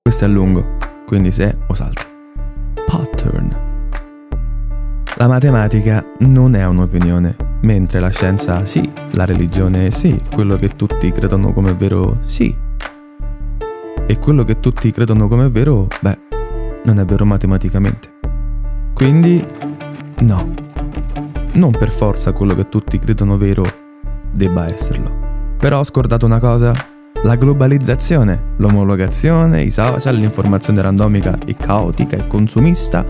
Questo è a lungo, quindi se o salti. Pattern. La matematica non è un'opinione, mentre la scienza sì, la religione sì, quello che tutti credono come vero sì. E quello che tutti credono come vero, beh, non è vero matematicamente. Quindi, no. Non per forza quello che tutti credono vero debba esserlo. Però ho scordato una cosa, la globalizzazione, l'omologazione, i social, l'informazione randomica e caotica e consumista.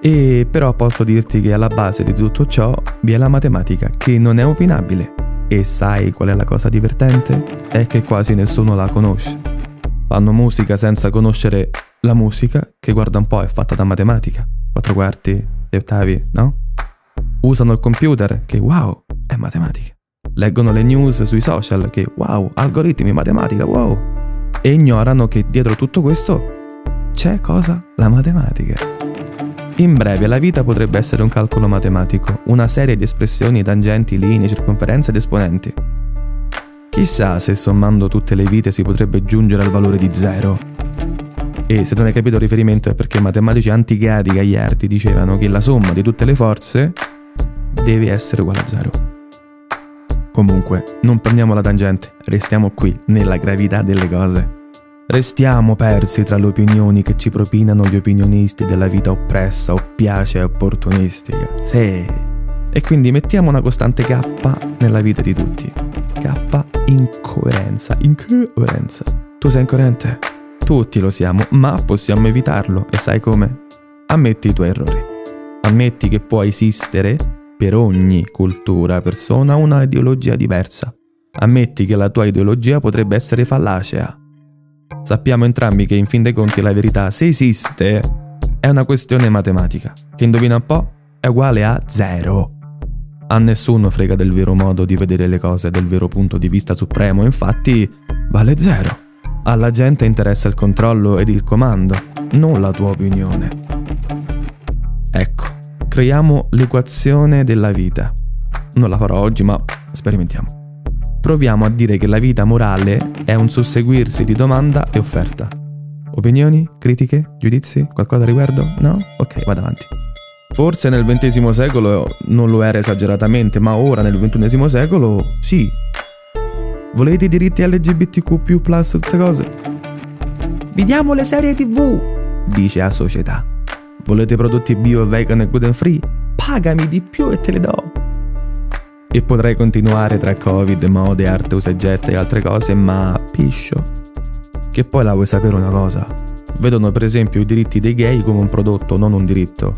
E però posso dirti che alla base di tutto ciò vi è la matematica, che non è opinabile. E sai qual è la cosa divertente? È che quasi nessuno la conosce. Fanno musica senza conoscere la musica, che guarda un po' è fatta da matematica. Quattro quarti, sei ottavi, no? Usano il computer, che wow, è matematica leggono le news sui social che wow, algoritmi, matematica, wow, e ignorano che dietro tutto questo c'è cosa? La matematica. In breve, la vita potrebbe essere un calcolo matematico, una serie di espressioni, tangenti, linee, circonferenze ed esponenti. Chissà se sommando tutte le vite si potrebbe giungere al valore di zero. E se non hai capito il riferimento è perché i matematici anticati gagliardi dicevano che la somma di tutte le forze deve essere uguale a zero. Comunque, non prendiamo la tangente, restiamo qui, nella gravità delle cose. Restiamo persi tra le opinioni che ci propinano gli opinionisti della vita oppressa, oppiace e opportunistica. Sì. E quindi mettiamo una costante K nella vita di tutti. K incoerenza, incoerenza. Tu sei incoerente? Tutti lo siamo, ma possiamo evitarlo. E sai come? Ammetti i tuoi errori. Ammetti che può esistere per ogni cultura, persona una ideologia diversa. Ammetti che la tua ideologia potrebbe essere fallacea. Sappiamo entrambi che in fin dei conti la verità, se esiste, è una questione matematica, che indovina un po' è uguale a zero. A nessuno frega del vero modo di vedere le cose, del vero punto di vista supremo, infatti vale zero. Alla gente interessa il controllo ed il comando, non la tua opinione. Ecco, creiamo l'equazione della vita. Non la farò oggi, ma sperimentiamo. Proviamo a dire che la vita morale è un susseguirsi di domanda e offerta. Opinioni? Critiche? Giudizi? Qualcosa a riguardo? No? Ok, vado avanti. Forse nel XX secolo non lo era esageratamente, ma ora nel XXI secolo sì. Volete i diritti LGBTQ, tutte cose? Vediamo le serie TV, dice la società. Volete prodotti bio, vegan e gluten free? Pagami di più e te le do. E potrei continuare tra Covid, mode, arte, usa e getta e altre cose, ma piscio. Che poi la vuoi sapere una cosa? Vedono per esempio i diritti dei gay come un prodotto, non un diritto.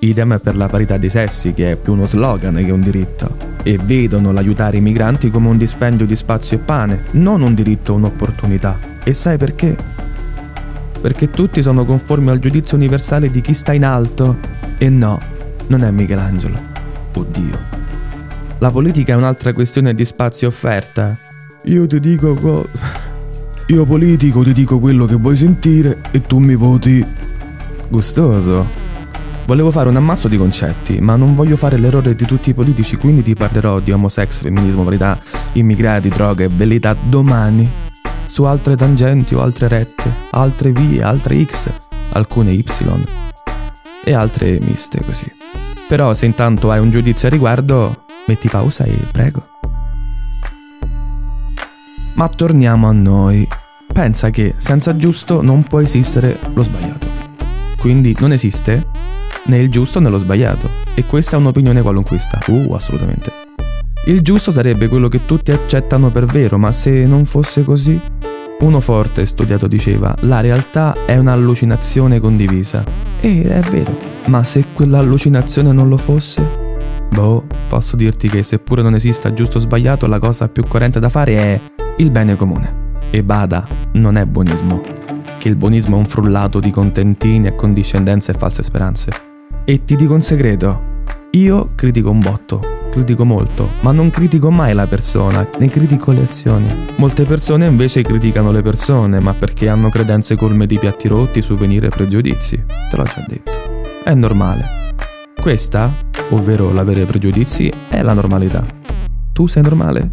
Idem per la parità dei sessi, che è più uno slogan che un diritto. E vedono l'aiutare i migranti come un dispendio di spazio e pane, non un diritto o un'opportunità. E sai perché? Perché tutti sono conformi al giudizio universale di chi sta in alto. E no, non è Michelangelo. Oddio. La politica è un'altra questione di spazio e offerta. Io ti dico co... Io politico ti dico quello che vuoi sentire e tu mi voti. Gustoso. Volevo fare un ammasso di concetti, ma non voglio fare l'errore di tutti i politici, quindi ti parlerò di homosex, femminismo, verità, immigrati, droga e bellità domani su altre tangenti o altre rette, altre vie, altre x, alcune y e altre miste così. Però se intanto hai un giudizio a riguardo, metti pausa e prego. Ma torniamo a noi. Pensa che senza giusto non può esistere lo sbagliato. Quindi non esiste né il giusto né lo sbagliato. E questa è un'opinione qualunquista. Uh, assolutamente. Il giusto sarebbe quello che tutti accettano per vero, ma se non fosse così, uno forte studiato diceva, la realtà è un'allucinazione condivisa. E è vero, ma se quell'allucinazione non lo fosse? Boh, posso dirti che seppure non esista giusto o sbagliato, la cosa più coerente da fare è il bene comune. E bada, non è buonismo, che il buonismo è un frullato di contentini, accondiscendenze e false speranze. E ti dico un segreto, io critico un botto, critico molto, ma non critico mai la persona, ne critico le azioni. Molte persone invece criticano le persone, ma perché hanno credenze colme di piatti rotti, souvenir e pregiudizi. Te l'ho già detto. È normale. Questa, ovvero l'avere pregiudizi, è la normalità. Tu sei normale?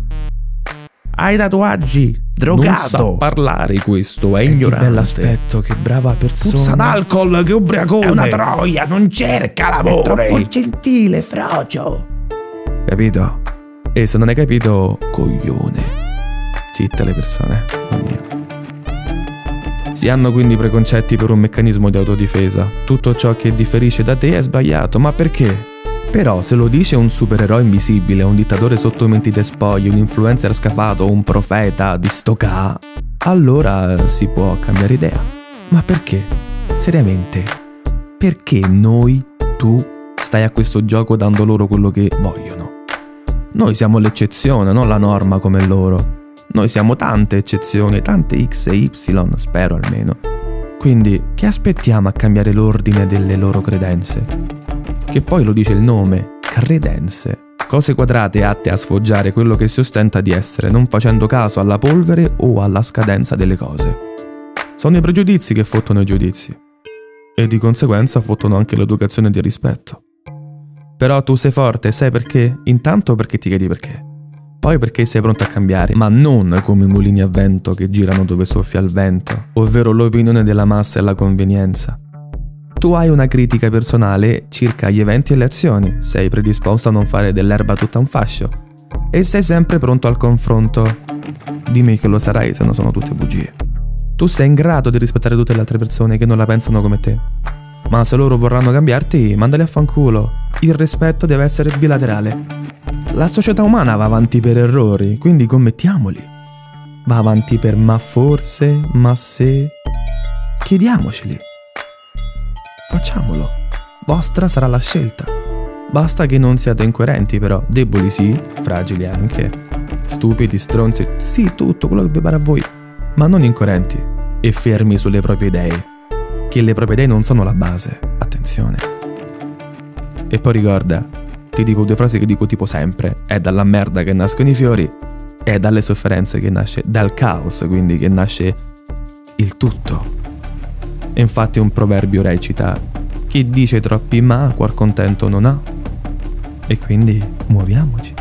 hai tatuaggi, drogato. Non sa parlare questo, è ignorante. Che bell'aspetto, che brava persona. Puzza d'alcol, che ubriacone. È una troia, non cerca l'amore. È troppo gentile, frocio. Capito? E se non hai capito, coglione. Zitte le persone, non io. Si hanno quindi preconcetti per un meccanismo di autodifesa. Tutto ciò che differisce da te è sbagliato, ma perché? Però se lo dice un supereroe invisibile, un dittatore sotto mentite spoglie, un influencer scafato, un profeta di stocà, allora si può cambiare idea. Ma perché? Seriamente, perché noi, tu, stai a questo gioco dando loro quello che vogliono? Noi siamo l'eccezione, non la norma come loro. Noi siamo tante eccezioni, tante X e Y, spero almeno. Quindi, che aspettiamo a cambiare l'ordine delle loro credenze? Che poi lo dice il nome, credenze. Cose quadrate atte a sfoggiare quello che si ostenta di essere, non facendo caso alla polvere o alla scadenza delle cose. Sono i pregiudizi che fottono i giudizi. E di conseguenza fottono anche l'educazione di rispetto. Però tu sei forte, sai perché? Intanto perché ti chiedi perché poi perché sei pronto a cambiare, ma non come i mulini a vento che girano dove soffia il vento, ovvero l'opinione della massa e la convenienza. Tu hai una critica personale circa gli eventi e le azioni, sei predisposto a non fare dell'erba tutta un fascio e sei sempre pronto al confronto. Dimmi che lo sarai se non sono tutte bugie. Tu sei in grado di rispettare tutte le altre persone che non la pensano come te. Ma se loro vorranno cambiarti, mandali a fanculo. Il rispetto deve essere bilaterale. La società umana va avanti per errori, quindi commettiamoli. Va avanti per ma forse, ma se... Chiediamoceli. Facciamolo. Vostra sarà la scelta. Basta che non siate incoerenti però, deboli sì, fragili anche, stupidi, stronzi, sì tutto quello che vi pare a voi, ma non incoerenti e fermi sulle proprie idee, che le proprie idee non sono la base, attenzione. E poi ricorda, ti dico due frasi che dico tipo sempre, è dalla merda che nascono i fiori, è dalle sofferenze che nasce, dal caos quindi che nasce il tutto. E infatti un proverbio recita, chi dice troppi ma, cuor contento non ha. E quindi muoviamoci.